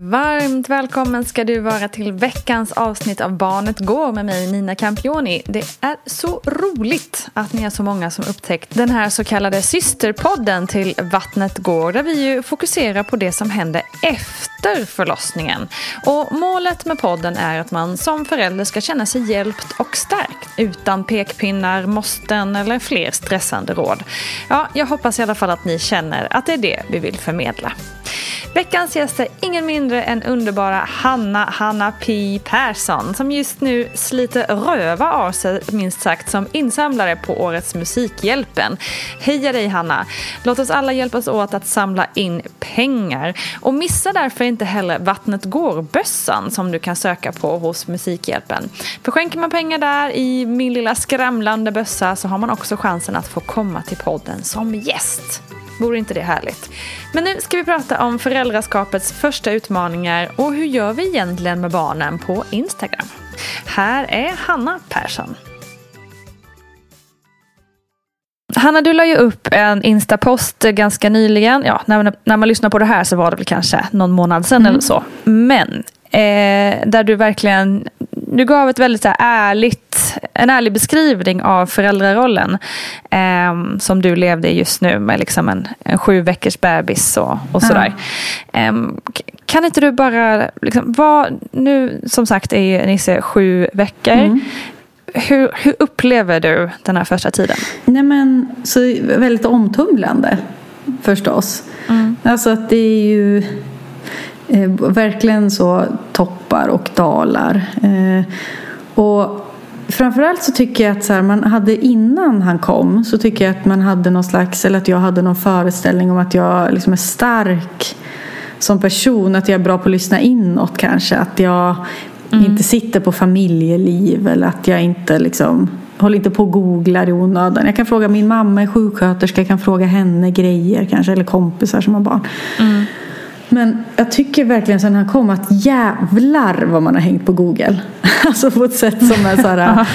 Varmt välkommen ska du vara till veckans avsnitt av Barnet Går med mig Nina Campioni. Det är så roligt att ni är så många som upptäckt den här så kallade systerpodden till Vattnet Går där vi ju fokuserar på det som händer efter förlossningen. Och målet med podden är att man som förälder ska känna sig hjälpt och stärkt utan pekpinnar, måsten eller fler stressande råd. Ja, jag hoppas i alla fall att ni känner att det är det vi vill förmedla. Veckans gäst är ingen mindre än underbara Hanna Hanna P Persson som just nu sliter röva av sig minst sagt som insamlare på årets Musikhjälpen. Heja dig Hanna! Låt oss alla hjälpas åt att samla in pengar och missa därför inte heller Vattnet går-bössan som du kan söka på hos Musikhjälpen. För skänker man pengar där i min lilla skramlande bössa så har man också chansen att få komma till podden som gäst. Vore inte det härligt? Men nu ska vi prata om föräldraskapets första utmaningar och hur gör vi egentligen med barnen på Instagram? Här är Hanna Persson. Hanna, du la ju upp en Instapost ganska nyligen. Ja, när, när man lyssnar på det här så var det väl kanske någon månad sedan mm. eller så. Men eh, där du verkligen du gav ett väldigt så ärligt, en ärlig beskrivning av föräldrarollen eh, som du levde i just nu med liksom en, en sju veckors bebis och, och sådär. Eh, kan inte du bara, liksom, vad, nu som sagt är Nisse sju veckor. Mm. Hur, hur upplever du den här första tiden? Nej men, så väldigt omtumlande förstås. Mm. Alltså att det är ju eh, verkligen så toppar och dalar. Eh, och framförallt så tycker jag att så här, man hade innan han kom så tycker jag att man hade någon slags, eller att jag hade någon föreställning om att jag liksom är stark som person, att jag är bra på att lyssna inåt kanske. Att jag mm. inte sitter på familjeliv eller att jag inte liksom håller inte på och googlar i onödan. Jag kan fråga min mamma är sjuksköterska, jag kan fråga henne grejer kanske, eller kompisar som har barn. Mm. Men jag tycker verkligen sen han kom att jävlar vad man har hängt på Google. Alltså på ett sätt som är så här,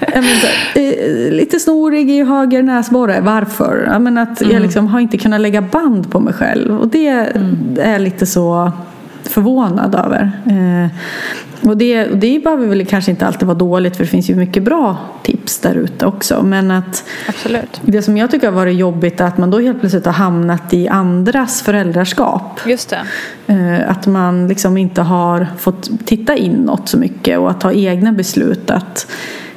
jag men, så här, eh, lite snorig i höger näsborre. Varför? Jag men att jag liksom har inte kunnat lägga band på mig själv. Och det är jag lite så förvånad över. Eh, och det, det behöver väl kanske inte alltid vara dåligt för det finns ju mycket bra tips där ute också. Men att Absolut. det som jag tycker har varit jobbigt är att man då helt plötsligt har hamnat i andras föräldraskap. Just det. Eh, Att man liksom inte har fått titta inåt så mycket och att ta egna beslut. Att,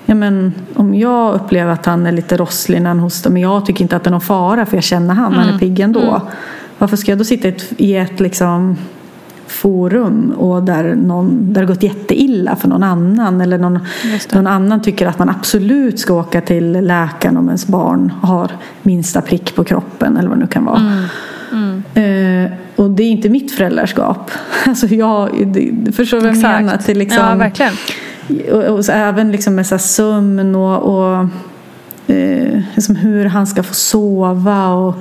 ja men, om jag upplever att han är lite rosslig när han hostar men jag tycker inte att det är någon fara för jag känner han, han är pigg ändå. Varför ska jag då sitta i ett, i ett liksom forum och där, någon, där det gått jätteilla för någon annan eller någon, någon annan tycker att man absolut ska åka till läkaren om ens barn har minsta prick på kroppen eller vad det nu kan vara. Eh, och det är inte mitt föräldraskap. Alltså jag, det, förstår du vad jag menar? Det liksom, Ja, verkligen. och, och så även liksom med så här sömn och, och eh, liksom hur han ska få sova. Och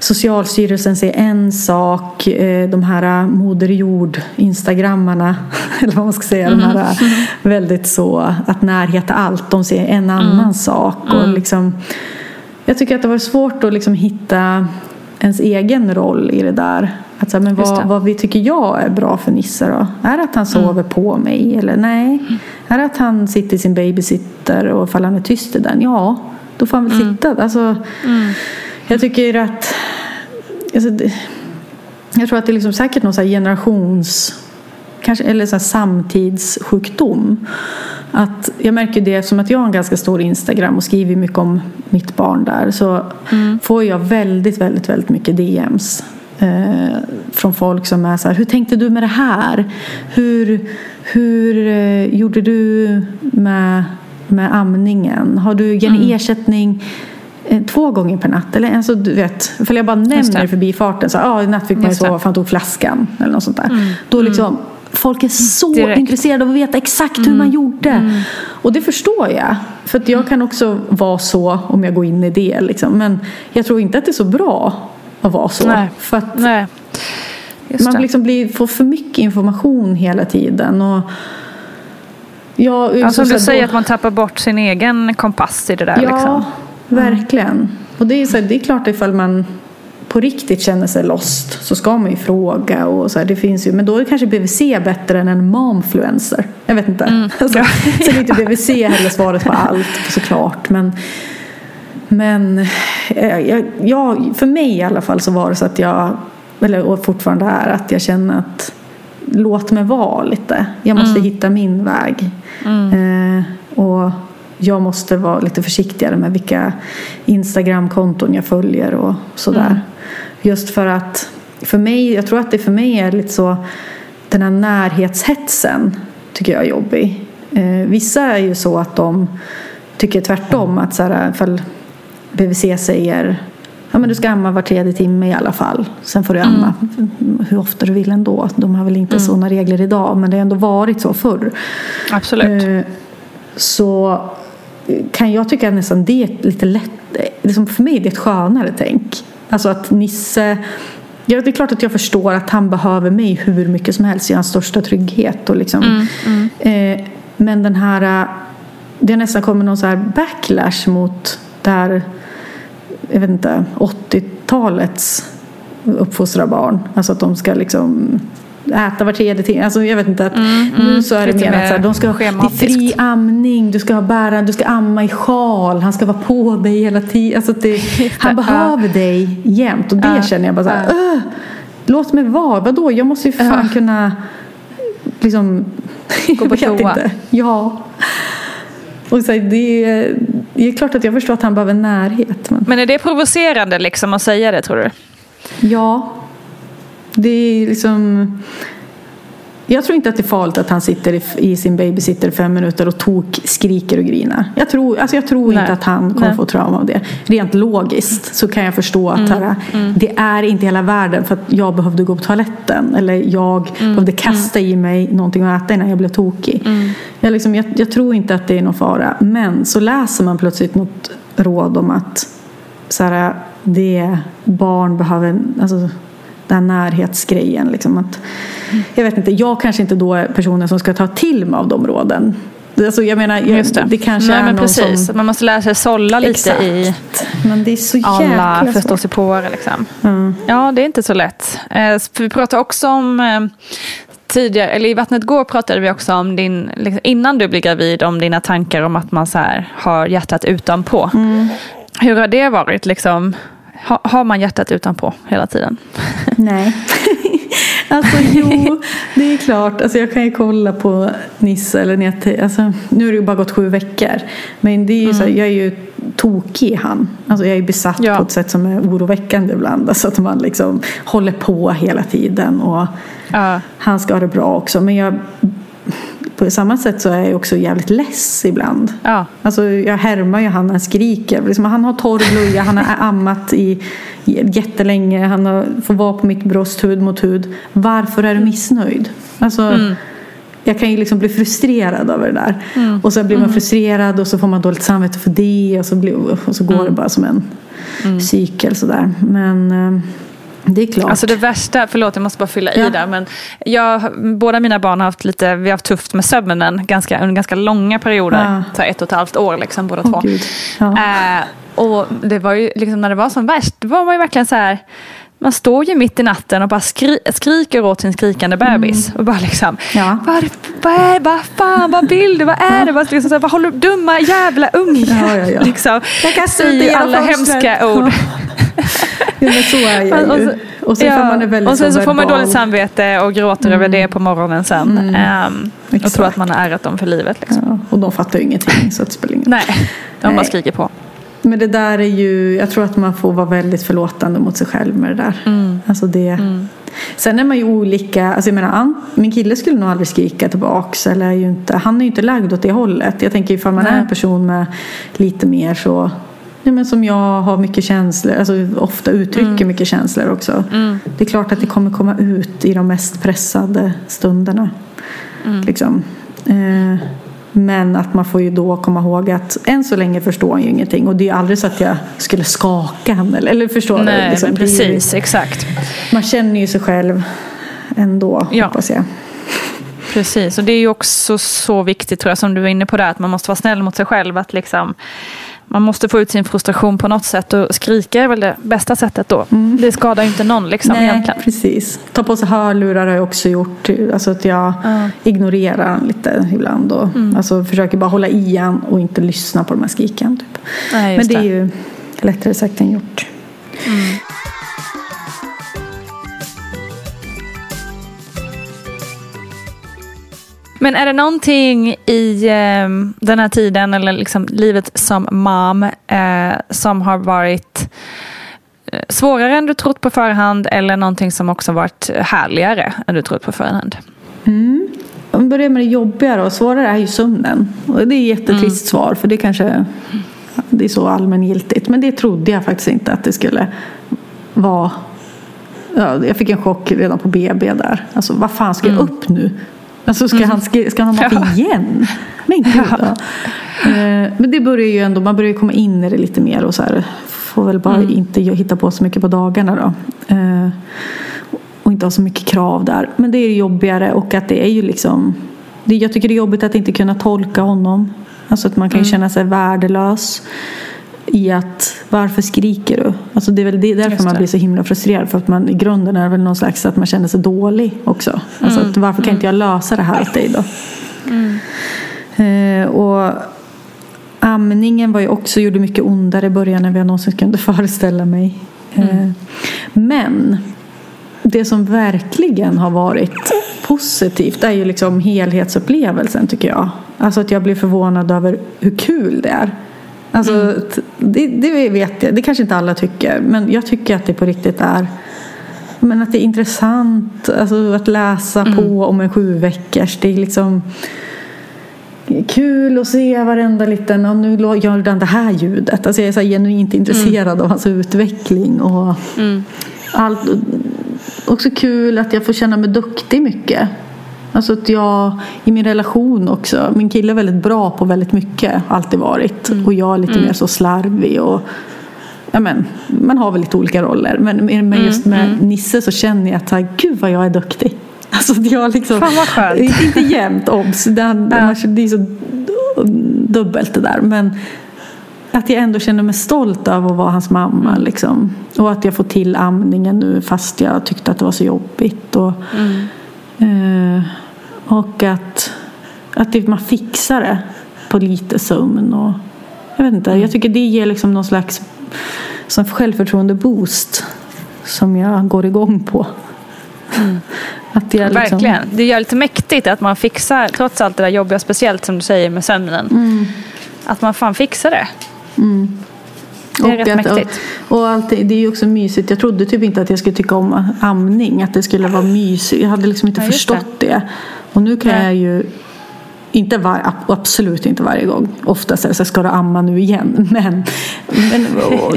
Socialstyrelsen säger en sak. Eh, de här Moder Jord Instagrammarna. Eller vad man ska säga. De här väldigt så att närhet är allt. De säger en annan sak. Och liksom, jag tycker att det var svårt att liksom hitta ens egen roll i det där. Att här, men vad, vad vi tycker jag är bra för Nisse då? Är det att han sover på mig? Eller nej? Är det att han sitter i sin babysitter och ifall han är tyst i den? Ja, då får han väl sitta. Alltså, Jag tycker att alltså, jag tror att det är liksom säkert någon generations kanske, eller så samtidssjukdom. Att jag märker det som att jag har en ganska stor Instagram och skriver mycket om mitt barn där så får jag väldigt, väldigt, väldigt mycket DMs eh, från folk som är så här, hur tänkte du med det här? Hur, hur eh, gjorde du med, med amningen? Har du gett ersättning eh, två gånger per natt? Eller alltså, du vet, för jag bara nämner förbi farten så ah, i natt fick man sova för han tog flaskan eller något sånt där. Då liksom Folk är så Direkt. intresserade av att veta exakt hur man gjorde. Och det förstår jag. För jag kan också vara så om jag går in i det. Liksom. Men jag tror inte att det är så bra att vara så. Nej. För att Nej. Man liksom blir, får för mycket information hela tiden. Och Ja, som så- du säger då- att man tappar bort sin egen kompass i det där. Ja, Liksom. Verkligen. Och det är, så här, det är klart ifall man på riktigt känner sig lost så ska man ju fråga. Och så här, det finns ju, men då är kanske BVC bättre än en momfluencer. Jag vet inte. Alltså, så det är inte BVC heller svaret på allt såklart. Men, men eh, jag, jag, för mig i alla fall så var det så att jag, eller och fortfarande är, att jag känner att låt mig vara lite. Jag måste hitta min väg. Eh, och jag måste vara lite försiktigare med vilka Instagramkonton jag följer och sådär. Just för att för mig, jag tror att det för mig är lite så den här närhetshetsen tycker jag är jobbig. Eh, vissa är ju så att de tycker tvärtom att så här, ifall BVC säger Ja men du ska amma var tredje timme i alla fall. Sen får du amma hur ofta du vill ändå. De har väl inte sådana regler idag men det har ändå varit så förr. Absolut. Eh, så kan jag tycka nästan det är lite lätt. Liksom för mig är det ett skönare tänk. Alltså att Nisse. Ja, det är klart att jag förstår att han behöver mig hur mycket som helst i hans största trygghet. Och liksom, Eh, men den här. eh, Det har nästan kommit någon så här backlash mot det här. Jag vet inte. 80-talets uppfostra barn. Alltså att de ska liksom äta var tredje timme. Alltså jag vet inte. Att nu så är det mer att så här, de ska ha det är fri amning. Du ska ha bära, du ska amma i sjal. Han ska vara på dig hela tiden. Alltså det, han behöver dig jämt. Och det känner jag bara så här. "Ugh, låt mig vara. Vadå? Jag måste ju för fan kunna liksom. Gå på toa. Ja. Och så här, det, är, det är klart att jag förstår att han behöver närhet. Men Men är det provocerande liksom att säga det tror du? ja. Det är liksom. Jag tror inte att det är farligt att han sitter i, sin babysitter fem minuter och tok skriker och grinar. Jag tror, alltså jag tror Nej. inte att han kommer Nej. få trauma av det. Rent logiskt så kan jag förstå att här, det är inte hela världen för att jag behövde gå på toaletten eller jag behövde kasta i mig någonting att äta innan jag blev tokig. Jag, liksom, jag, jag tror inte att det är någon fara. Men så läser man plötsligt något råd om att så här, det barn behöver, alltså, den här närhetsgrejen. Liksom att, jag vet inte, jag kanske inte då är personen som ska ta till mig av de råden. Alltså jag menar, jag, det. det. kanske Nej, är men någon precis. som... Man måste lära sig sålla lite Exakt. i Men det är så alla förståsigpåare. Liksom. Mm. Ja, det är inte så lätt. Eh, vi pratade också om eh, tidigare, eller i Vattnet går pratade vi också om din, liksom, innan du blev gravid, om dina tankar om att man så här, har hjärtat utanpå. Mm. Hur har det varit? Liksom, ha, har man hjärtat utanpå hela tiden? Nej. alltså jo, det är klart. Alltså, jag kan ju kolla på Nisse eller Nete. Alltså, nu har det ju bara gått sju veckor. Men det är ju så här, jag är ju tokig han. Alltså, jag är besatt Ja. på ett sätt som är oroväckande ibland. Alltså, att man liksom håller på hela tiden. Och Ja. han ska ha det bra också. Men jag, på samma sätt så är jag också jävligt less ibland. Ja. Alltså jag härmar ju han när han skriker. Liksom, han har torr blöja, han har ammat i jättelänge, han har, får vara på mitt bröst hud mot hud. Varför är du missnöjd? Alltså, Jag kan ju liksom bli frustrerad över det där. Och så blir man frustrerad och så får man dåligt samvete för det. Och så, blir, och så går det bara som en cykel sådär. Men eh, det är klart. Alltså det värsta, förlåt jag måste bara fylla Ja. i där. Men jag, båda mina barn har haft lite, vi har haft tufft med sömnen ganska, under ganska långa perioder. Ja. Så ett och ett halvt år liksom båda Åh, två. Ja. Eh, och det var ju liksom när det var som värst, då var man ju verkligen så här. Man står ju mitt i natten och bara skri skriker åt sin skrikande bebis. Och bara liksom, Mm. Ja. vad, vad är vad fan, vad vill du, vad är det? Vad, liksom, så här, vad håller du, dumma jävla unge? Ja, ja, ja. Liksom, Jag kastar ut alla hemska ord. Ja, så är jag Och ju. så- Och sen får man är väldigt och sen så får man dåligt samvete och gråter över det på morgonen sen. Ehm, och Exakt. tror att man har ärrat dem för livet. Liksom. Ja, och de fattar ju ingenting så det spelar ingen Nej, de bara Nej. skriker på. Men det där är ju, jag tror att man får vara väldigt förlåtande mot sig själv med det där. Mm. Alltså det. Sen är man ju olika, alltså jag menar, min kille skulle nog aldrig skrika tillbaks. Eller är ju inte, han är ju inte lagd åt det hållet. Jag tänker ifall man är Nej. en person med lite mer så, ja, men som jag har mycket känslor, alltså ofta uttrycker Mm. mycket känslor också. Det är klart att det kommer komma ut i de mest pressade stunderna. Mm. Liksom. Eh, men att man får ju då komma ihåg att än så länge förstår han ju ingenting. Och det är ju aldrig så att jag skulle skaka han. Eller, eller förstår du? Nej, Liksom, men det är ju- precis, exakt. Man känner ju sig själv ändå, Ja. hoppas jag. Precis, och det är ju också så viktigt tror jag som du var inne på där, att man måste vara snäll mot sig själv. Att liksom, man måste få ut sin frustration på något sätt och skrika är väl det bästa sättet då. Det skadar ju inte någon liksom Nej, egentligen. precis. Ta på sig hörlurar har jag också gjort. Alltså att jag ignorerar han lite ibland. Och, Mm. Alltså försöker bara hålla i han och inte lyssna på de här skriken. Typ. Nej, Men just det är det. ju lättare sagt än gjort. Men är det någonting i eh, den här tiden eller liksom livet som mom eh, som har varit eh, svårare än du trott på förhand eller någonting som också varit härligare än du trott på förhand? Om vi börjar med det jobbigare och svårare är ju sömnen. Och det är ett jättetrist svar för det kanske det är så allmängiltigt. Men det trodde jag faktiskt inte att det skulle vara. Ja, jag fick en chock redan på BB där. Alltså vad fan ska jag upp nu? Alltså ska, han, ska, ska han ha mat igen? Men gud. Ja. Eh, Men det börjar ju ändå, man börjar komma in i det lite mer och så här, får väl bara inte hitta på så mycket på dagarna då. Eh, och inte ha så mycket krav där. Men det är jobbigare och att det är ju liksom det, Jag tycker det är jobbigt att inte kunna tolka honom. Alltså att man kan ju känna sig värdelös i att varför skriker du? Alltså det är väl det, därför man blir så himla frustrerad. För att man i grunden är väl någon slags att man känner sig dålig också. Alltså att varför kan inte jag lösa det här åt dig då? Eh, och amningen var ju också, gjorde mycket ondare i början än vad jag någonsin kunde föreställa mig. Eh, men det som verkligen har varit positivt är ju liksom helhetsupplevelsen tycker jag. Alltså att jag blir förvånad över hur kul det är. Alltså, t- det, det vet jag, det kanske inte alla tycker. Men jag tycker att det på riktigt är men att det är intressant alltså, att läsa på om en sju veckors. Det är liksom kul att se varenda liten, och nu gör den det här ljudet. Alltså jag är så genuint intresserad av hans utveckling. Och allt, också kul att jag får känna mig duktig mycket. Alltså att jag i min relation också. Min kille är väldigt bra på väldigt mycket. Alltid varit. Och jag är lite mer så slarvig. Och, ja, men, man har väl lite olika roller. Men, men just med mm, Nisse så känner jag att gud vad jag är duktig. Alltså jag liksom, Fan vad skönt. Inte jämt obs, det, ja. det är så dubbelt det där. Men att jag ändå känner mig stolt över att vara hans mamma. Mm. Liksom. Och att jag får till amningen nu fast jag tyckte att det var så jobbigt. Och, mm. eh, och att, att det, man fixar det på lite sömn. Och, jag vet inte, jag tycker det ger liksom någon slags som självförtroende-boost som jag går igång på. Mm. Att jag liksom... Verkligen. Det gör lite mäktigt att man fixar, trots allt det där jobbiga, speciellt som du säger med sömnen. Mm. Att man fan fixar det. Mm. Det är och rätt att, mäktigt. Och, och allt, det är ju också mysigt. Jag trodde typ inte att jag skulle tycka om amning. Att det skulle vara mysigt. Jag hade liksom inte ja, förstått det. det. Och nu kan ja. jag ju inte var, absolut inte varje gång. Oftast är det så ska du amma nu igen. Men, men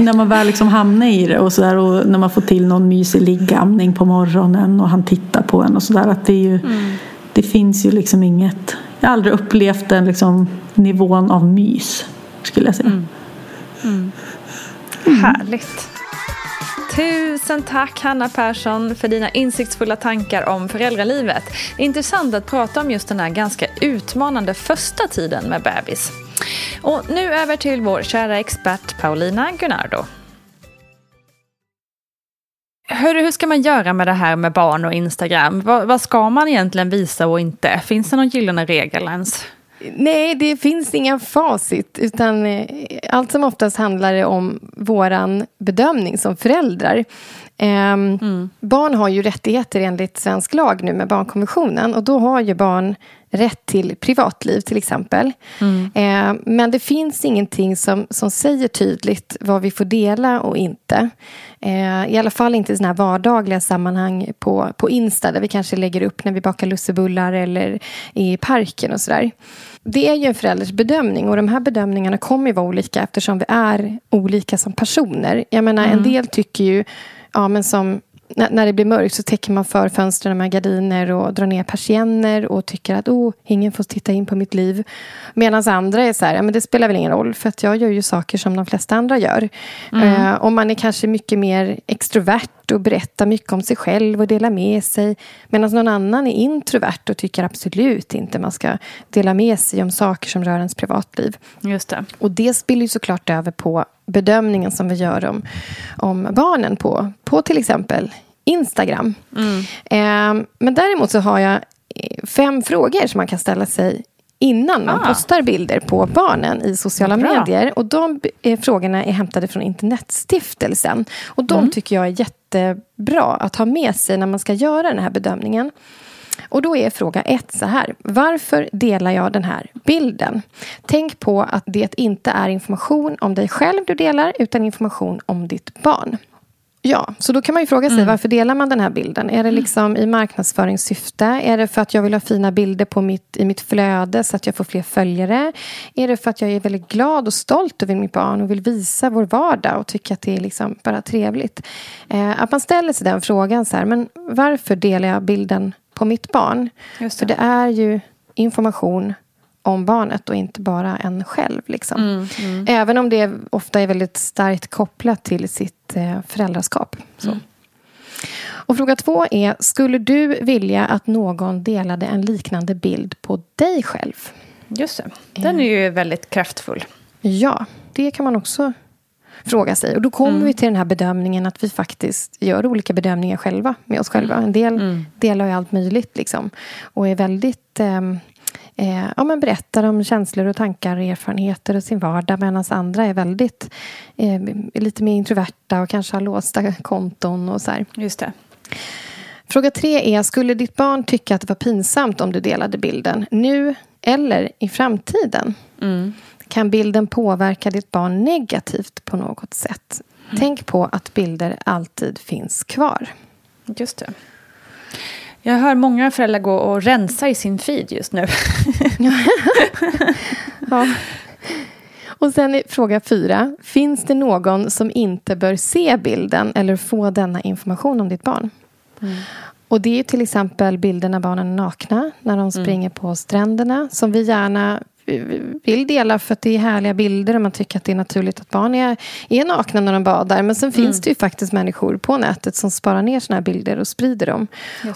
när man väl liksom hamnar i det och, så där, och när man får till någon mysig liggamning på morgonen och han tittar på en och sådär. Att det, är ju, mm. det finns ju liksom inget. Jag har aldrig upplevt den liksom, nivån av mys skulle jag säga. Mm. Mm mm. Härligt. Tusen tack Hanna Persson för dina insiktsfulla tankar om föräldralivet. Intressant att prata om just den här ganska utmanande första tiden med bebis. Och nu över till vår kära expert Paulina Gunnardo. Hur, hur ska man göra med det här med barn och Instagram? Vad, vad ska man egentligen visa och inte? Finns det någon gyllene regel ens? Nej, det finns inga facit. Utan eh, allt som oftast handlar det om vår bedömning som föräldrar. Ehm, mm. Barn har ju rättigheter enligt svensk lag nu med barnkonventionen. Och då har ju barn rätt till privatliv till exempel. Mm. Eh, men det finns ingenting som, som säger tydligt vad vi får dela och inte. Eh, I alla fall inte i såna här vardagliga sammanhang på, på Insta där vi kanske lägger upp när vi bakar lussebullar eller i parken och sådär. Det är ju en förälders bedömning och de här bedömningarna kommer ju vara olika eftersom vi är olika som personer. Jag menar, mm. en del tycker ju, ja men som när det blir mörkt så täcker man för fönstren med gardiner och drar ner persienner och tycker att oh, ingen får titta in på mitt liv. Medan andra är så här, ja, men det spelar väl ingen roll för att jag gör ju saker som de flesta andra gör. Mm. Eh, och man är kanske mycket mer extrovert och berättar mycket om sig själv och delar med sig. Medan någon annan är introvert och tycker absolut inte man ska dela med sig om saker som rör ens privatliv. Just det. Och det spiller ju såklart över på bedömningen som vi gör om, om barnen på, på till exempel Instagram. Mm. Eh, men däremot så har jag fem frågor som man kan ställa sig innan man ah. postar bilder på barnen i sociala Bra. medier. Och de eh, frågorna är hämtade från Internetstiftelsen. Och de mm. tycker jag är jättebra att ha med sig när man ska göra den här bedömningen. Och då är fråga ett så här. Varför delar jag den här bilden? Tänk på att det inte är information om dig själv du delar utan information om ditt barn. Ja, så då kan man ju fråga sig mm. varför delar man den här bilden? Är det liksom i marknadsföringssyfte? Är det för att jag vill ha fina bilder på mitt, i mitt flöde så att jag får fler följare? Är det för att jag är väldigt glad och stolt över mitt barn och vill visa vår vardag och tycker att det är liksom bara trevligt? Eh, att man ställer sig den frågan så här, men varför delar jag bilden på mitt barn? Det. För det är ju information om barnet och inte bara en själv. Liksom. Mm, mm. Även om det ofta är väldigt starkt kopplat till sitt eh, föräldraskap. Mm. Och fråga två är, skulle du vilja att någon delade en liknande bild på dig själv? Just det. Den är ju väldigt kraftfull. Ja, det kan man också fråga sig. Och då kommer mm. vi till den här bedömningen att vi faktiskt gör olika bedömningar själva med oss själva. En del mm. delar ju allt möjligt liksom. Och är väldigt eh, eh, ja, men berättar om känslor och tankar och erfarenheter och sin vardag medan andra är väldigt eh, lite mer introverta och kanske har låsta konton och så här. Just det. Fråga tre är, skulle ditt barn tycka att det var pinsamt om du delade bilden nu eller i framtiden? Mm. Kan bilden påverka ditt barn negativt på något sätt? Mm. Tänk på att bilder alltid finns kvar. Just det. Jag hör många föräldrar gå och rensa i sin feed just nu. ja. Och sen fråga fyra. Finns det någon som inte bör se bilden eller få denna information om ditt barn? Mm. Och det är till exempel bilder när barnen är nakna, när de mm. springer mm. på stränderna, som vi gärna vill dela för att det är härliga bilder och man tycker att det är naturligt att barn är, är nakna när de badar. Men sen mm. finns det ju faktiskt människor på nätet som sparar ner såna här bilder och sprider dem.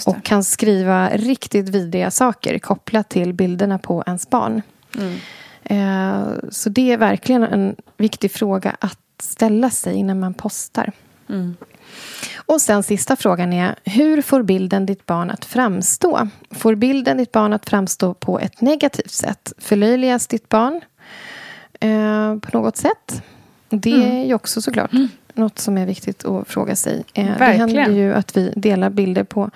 Och kan skriva riktigt vidriga saker kopplat till bilderna på ens barn. Mm. Eh, så det är verkligen en viktig fråga att ställa sig innan man postar. Mm. Och sen sista frågan är, hur får bilden ditt barn att framstå? Får bilden ditt barn att framstå på ett negativt sätt? Förlöjligas ditt barn eh, på något sätt? Det mm. är ju också såklart mm. något som är viktigt att fråga sig. Eh, det händer ju att vi delar bilder på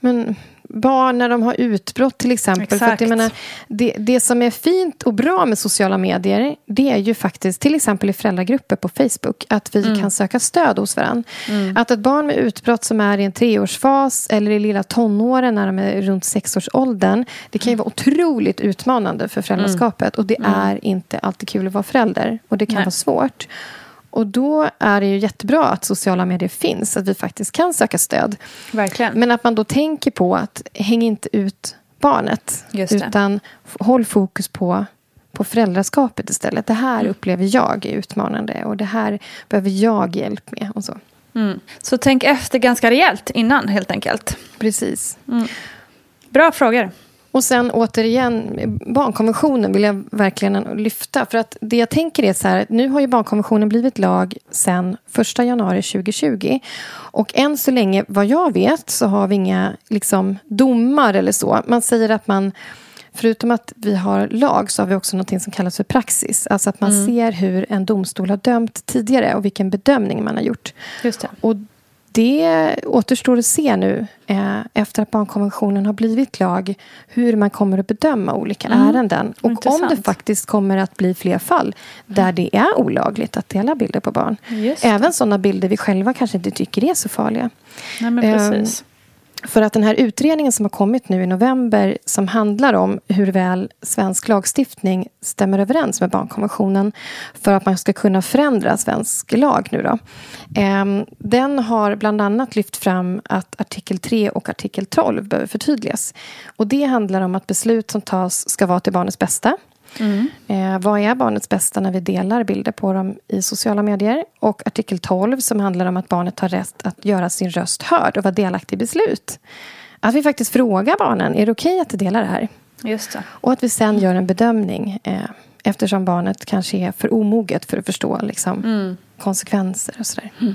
men barn när de har utbrott till exempel. Exakt. För att jag menar, det, det som är fint och bra med sociala medier det är ju faktiskt, till exempel i föräldragrupper på Facebook, att vi mm. kan söka stöd hos varandra. Mm. Att ett barn med utbrott som är i en treårsfas eller i lilla tonåren när de är runt sexårsåldern, det kan ju vara otroligt utmanande för föräldraskapet. Mm. Och det mm. är inte alltid kul att vara förälder. Och det kan Nej. vara svårt. Och då är det ju jättebra att sociala medier finns, att vi faktiskt kan söka stöd. Verkligen. Men att man då tänker på att häng inte ut barnet. Utan håll fokus på, på föräldraskapet istället. Det här mm. upplever jag är utmanande och det här behöver jag hjälp med. Och så. Mm. så tänk efter ganska rejält innan helt enkelt. Precis. Mm. Bra frågor. Och sen återigen, barnkonventionen vill jag verkligen lyfta. För att det jag tänker är så här, nu har ju barnkonventionen blivit lag sen 1 januari 2020. Och än så länge, vad jag vet, så har vi inga liksom, domar eller så. Man säger att man, förutom att vi har lag, så har vi också något som kallas för praxis. Alltså att man mm. ser hur en domstol har dömt tidigare och vilken bedömning man har gjort. Just det. Och det återstår att se nu eh, efter att barnkonventionen har blivit lag hur man kommer att bedöma olika mm. ärenden. Och Intressant. om det faktiskt kommer att bli fler fall där det är olagligt att dela bilder på barn. Även sådana bilder vi själva kanske inte tycker är så farliga. Nej, men precis. Eh, för att den här utredningen som har kommit nu i november som handlar om hur väl svensk lagstiftning stämmer överens med barnkonventionen för att man ska kunna förändra svensk lag nu då. Ehm, den har bland annat lyft fram att artikel 3 och artikel 12 behöver förtydligas. Och det handlar om att beslut som tas ska vara till barnets bästa Mm. Eh, vad är barnets bästa när vi delar bilder på dem i sociala medier? Och artikel 12 som handlar om att barnet har rätt att göra sin röst hörd och vara delaktig i beslut. Att vi faktiskt frågar barnen, är det okej okay att dela det här? Just det. Och att vi sen gör en bedömning eh, eftersom barnet kanske är för omoget för att förstå liksom, mm. konsekvenser och sådär. Mm.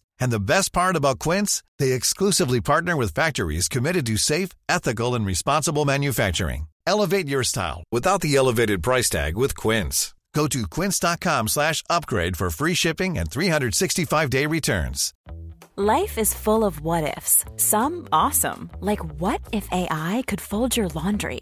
And the best part about Quince, they exclusively partner with factories committed to safe, ethical and responsible manufacturing. Elevate your style without the elevated price tag with Quince. Go to quince.com/upgrade for free shipping and 365-day returns. Life is full of what ifs. Some awesome, like what if AI could fold your laundry?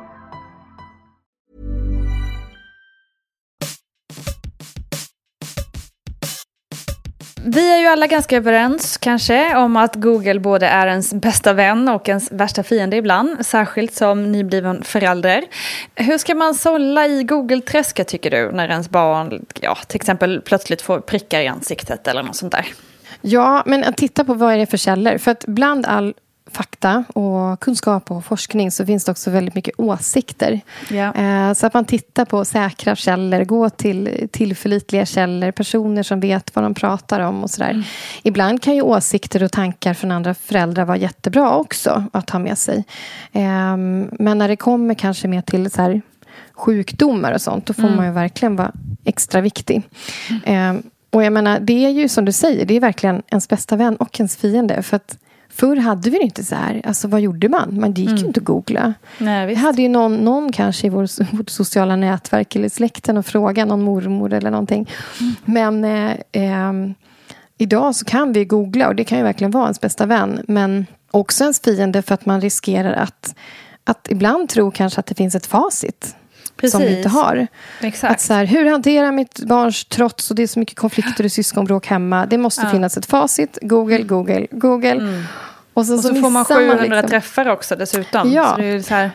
Vi är ju alla ganska överens kanske om att Google både är ens bästa vän och ens värsta fiende ibland, särskilt som nybliven förälder. Hur ska man sålla i Google-träsket tycker du, när ens barn ja, till exempel plötsligt får prickar i ansiktet eller något sånt där? Ja, men att titta på vad är det för källor. För att bland all fakta och kunskap och forskning så finns det också väldigt mycket åsikter. Eh, så att man tittar på säkra källor, gå till tillförlitliga källor, personer som vet vad de pratar om och sådär. Mm. Ibland kan ju åsikter och tankar från andra föräldrar vara jättebra också att ha med sig. Ehm, men när det kommer kanske mer till så här, sjukdomar och sånt, då får mm. man ju verkligen vara extra viktig. Mm. Ehm, och jag menar, det är ju som du säger, det är verkligen ens bästa vän och ens fiende. För att Förr hade vi det inte så här. Alltså, vad gjorde man? Man gick mm. ju inte att googla. Nej, vi hade ju någon, någon kanske i vår, vårt sociala nätverk eller släkten och fråga någon mormor eller någonting. Mm. Men eh, eh, idag så kan vi googla och det kan ju verkligen vara ens bästa vän. Men också ens fiende för att man riskerar att, att ibland tro kanske att det finns ett facit. Precis. som vi inte har. Exakt. Att så här, hur hanterar mitt barns trots och det är så mycket konflikter och syskonbråk hemma. Det måste ja. finnas ett facit. Google, Google, Google. Mm. Och så, och så, så får man 700 man liksom. träffar också dessutom. Ja. Så det är så här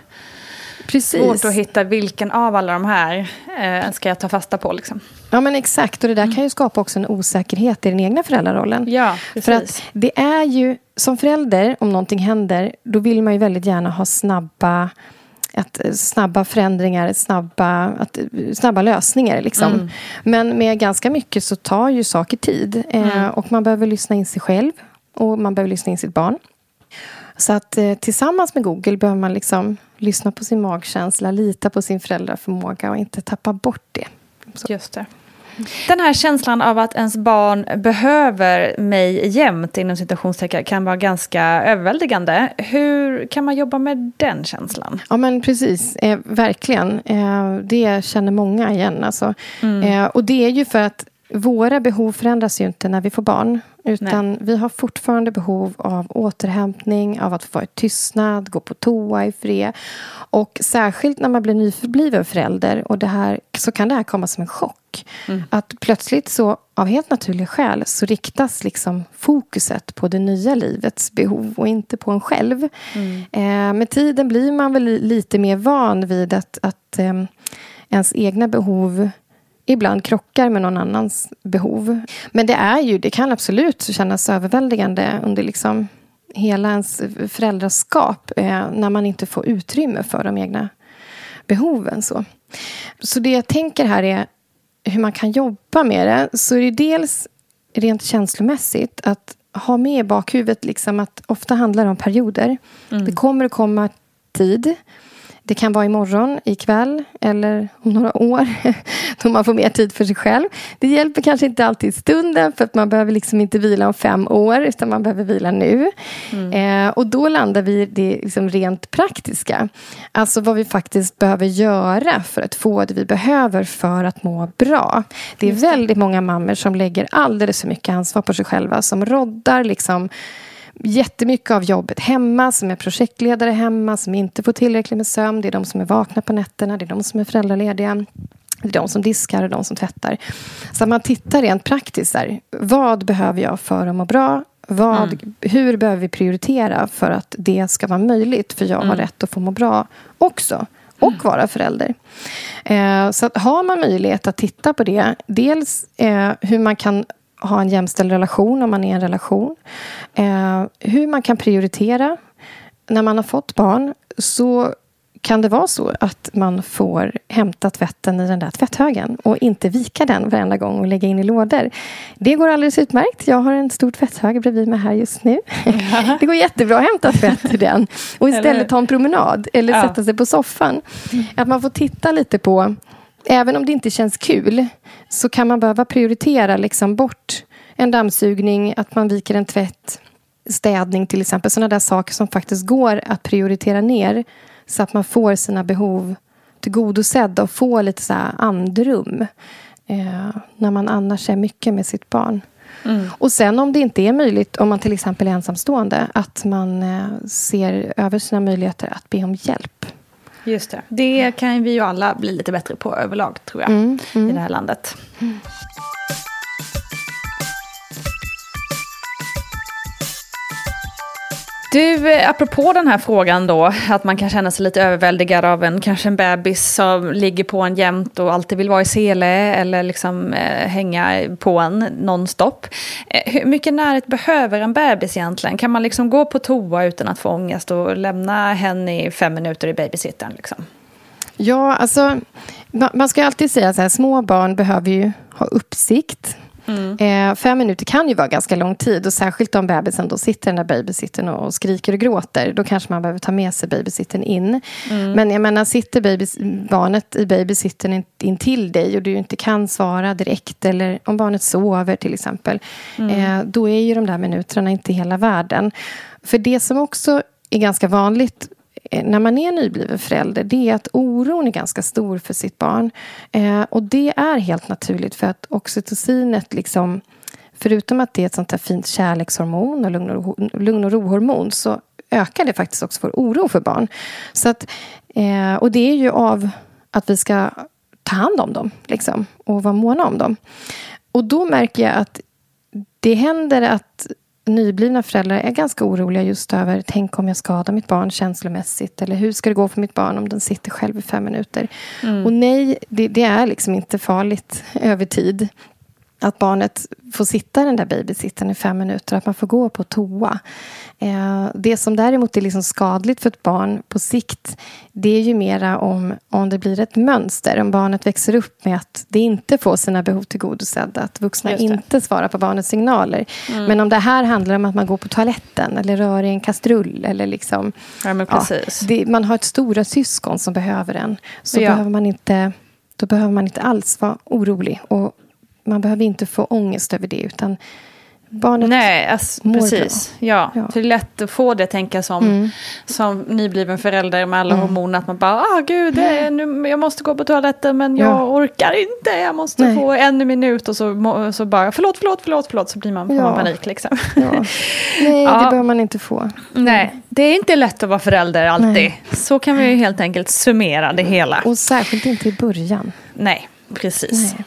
Precis. svårt att hitta vilken av alla de här eh, ska jag ta fasta på. Liksom. Ja men exakt och det där mm. kan ju skapa också en osäkerhet i den egna föräldrarollen. Ja, precis. För att det är ju, som förälder, om någonting händer, då vill man ju väldigt gärna ha snabba att eh, snabba förändringar, snabba, att, eh, snabba lösningar. Liksom. Mm. Men med ganska mycket så tar ju saker tid. Eh, mm. och man behöver lyssna in sig själv och man behöver lyssna in sitt barn. Så att eh, tillsammans med Google behöver man liksom lyssna på sin magkänsla, lita på sin föräldraförmåga och inte tappa bort det. Så. Just det. Den här känslan av att ens barn behöver mig jämt inom situationstecken kan vara ganska överväldigande. Hur kan man jobba med den känslan? Ja men precis, eh, verkligen. Eh, det känner många igen. Alltså. Mm. Eh, och det är ju för att våra behov förändras ju inte när vi får barn. Utan Nej. vi har fortfarande behov av återhämtning, av att få vara i tystnad, gå på toa i fred. Och särskilt när man blir nybliven förälder och det här, så kan det här komma som en chock. Mm. Att plötsligt så, av helt naturliga skäl, så riktas liksom fokuset på det nya livets behov och inte på en själv. Mm. Eh, med tiden blir man väl lite mer van vid att, att eh, ens egna behov ibland krockar med någon annans behov. Men det är ju, det kan absolut kännas överväldigande under liksom hela ens föräldraskap eh, när man inte får utrymme för de egna behoven. Så. så det jag tänker här är hur man kan jobba med det. Så är det dels rent känslomässigt att ha med i bakhuvudet liksom att ofta handlar det om perioder. Mm. Det kommer att komma tid det kan vara imorgon, ikväll eller om några år då man får mer tid för sig själv. Det hjälper kanske inte alltid i stunden för att man behöver liksom inte vila om fem år utan man behöver vila nu. Mm. Eh, och då landar vi i det liksom rent praktiska. Alltså vad vi faktiskt behöver göra för att få det vi behöver för att må bra. Det är väldigt många mammor som lägger alldeles för mycket ansvar på sig själva som roddar liksom jättemycket av jobbet hemma, som är projektledare hemma, som inte får tillräckligt med sömn. Det är de som är vakna på nätterna, det är de som är föräldralediga. Det är de som diskar och de som tvättar. Så man tittar rent praktiskt. Här, vad behöver jag för att må bra? Vad, mm. Hur behöver vi prioritera för att det ska vara möjligt? För jag mm. har rätt att få må bra också. Och mm. vara förälder. Eh, så att har man möjlighet att titta på det. Dels eh, hur man kan ha en jämställd relation om man är i en relation. Eh, hur man kan prioritera. När man har fått barn så kan det vara så att man får hämta tvätten i den där tvätthögen och inte vika den varenda gång och lägga in i lådor. Det går alldeles utmärkt. Jag har en stor tvätthög bredvid mig här just nu. Det går jättebra att hämta tvätt i den och istället ta en promenad eller ja. sätta sig på soffan. Att man får titta lite på, även om det inte känns kul, så kan man behöva prioritera liksom bort en dammsugning, att man viker en tvätt, städning till exempel. Sådana där saker som faktiskt går att prioritera ner så att man får sina behov tillgodosedda och får lite så andrum eh, när man annars är mycket med sitt barn. Mm. Och sen om det inte är möjligt, om man till exempel är ensamstående, att man eh, ser över sina möjligheter att be om hjälp. Just det. Det kan vi ju alla bli lite bättre på överlag, tror jag, mm, mm. i det här landet. Du, eh, apropå den här frågan då, att man kan känna sig lite överväldigad av en, kanske en bebis som ligger på en jämt och alltid vill vara i sele eller liksom eh, hänga på en nonstop. Eh, hur mycket närhet behöver en bebis egentligen? Kan man liksom gå på toa utan att få ångest och lämna henne i fem minuter i babysitten? Liksom? Ja, alltså man ska alltid säga så här, små barn behöver ju ha uppsikt. Mm. Eh, fem minuter kan ju vara ganska lång tid och särskilt om bebisen då sitter den där babysitten och skriker och gråter. Då kanske man behöver ta med sig babysitten in. Mm. Men jag menar, sitter babys, barnet i babysitten in, in till dig och du inte kan svara direkt eller om barnet sover till exempel. Mm. Eh, då är ju de där minuterna inte hela världen. För det som också är ganska vanligt Eh, när man är nybliven förälder det är att oron är ganska stor för sitt barn. Eh, och det är helt naturligt för att oxytocinet liksom Förutom att det är ett sånt här fint kärlekshormon och lugn och, lugn och rohormon så ökar det faktiskt också vår oro för barn. Så att, eh, och det är ju av att vi ska ta hand om dem liksom, och vara måna om dem. Och då märker jag att det händer att nyblivna föräldrar är ganska oroliga just över tänk om jag skadar mitt barn känslomässigt eller hur ska det gå för mitt barn om den sitter själv i fem minuter. Mm. Och nej, det, det, är liksom inte farligt över tid att barnet får sitta i den där babysittaren i fem minuter, att man får gå på toa. Eh, det som däremot är liksom skadligt för ett barn på sikt det är ju mera om, om det blir ett mönster. Om barnet växer upp med att det inte får sina behov tillgodosedda. Att vuxna inte svarar på barnets signaler. Mm. Men om det här handlar om att man går på toaletten eller rör i en kastrull. Eller liksom, ja. Ja, det, man har ett stora syskon som behöver en. Så ja. behöver man inte, då behöver man inte alls vara orolig. Och man behöver inte få ångest över det. Utan barnet Nej, alltså, precis. Ja, ja. det är lätt att få det tänka som, mm. som nybliven förälder med alla mm. hormoner. Att man bara, ah gud, det nu, jag måste gå på toaletten men jag ja. orkar inte. Jag måste Nej. få en minut och så, så bara, förlåt, förlåt, förlåt, förlåt. Så blir man, får man panik liksom. Ja. Nej, det behöver man inte få. Nej, det är inte lätt att vara förälder alltid. Nej. Så kan vi ju helt enkelt summera det hela. Och särskilt inte i början. Nej, precis. Nej.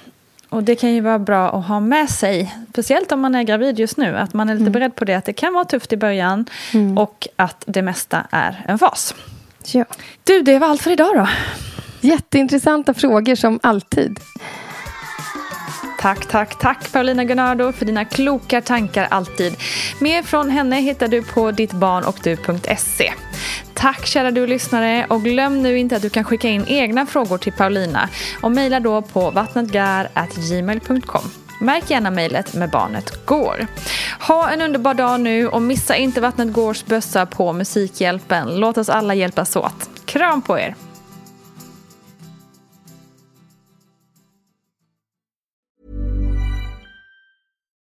Och det kan ju vara bra att ha med sig, speciellt om man är gravid just nu, att man är lite mm. beredd på det, att det kan vara tufft i början mm. och att det mesta är en fas. Ja. Du, det var allt för idag då. Jätteintressanta frågor som alltid. Tack, tack, tack Paulina Gunnardo för dina kloka tankar alltid. Mer från henne hittar du på dittbarnochdu.se. Tack kära du lyssnare och glöm nu inte att du kan skicka in egna frågor till Paulina och mejla då på vattnetgar.gmail.com. Märk gärna mejlet med barnet går. Ha en underbar dag nu och missa inte Vattnet Gårs bössa på Musikhjälpen. Låt oss alla hjälpas åt. Kram på er!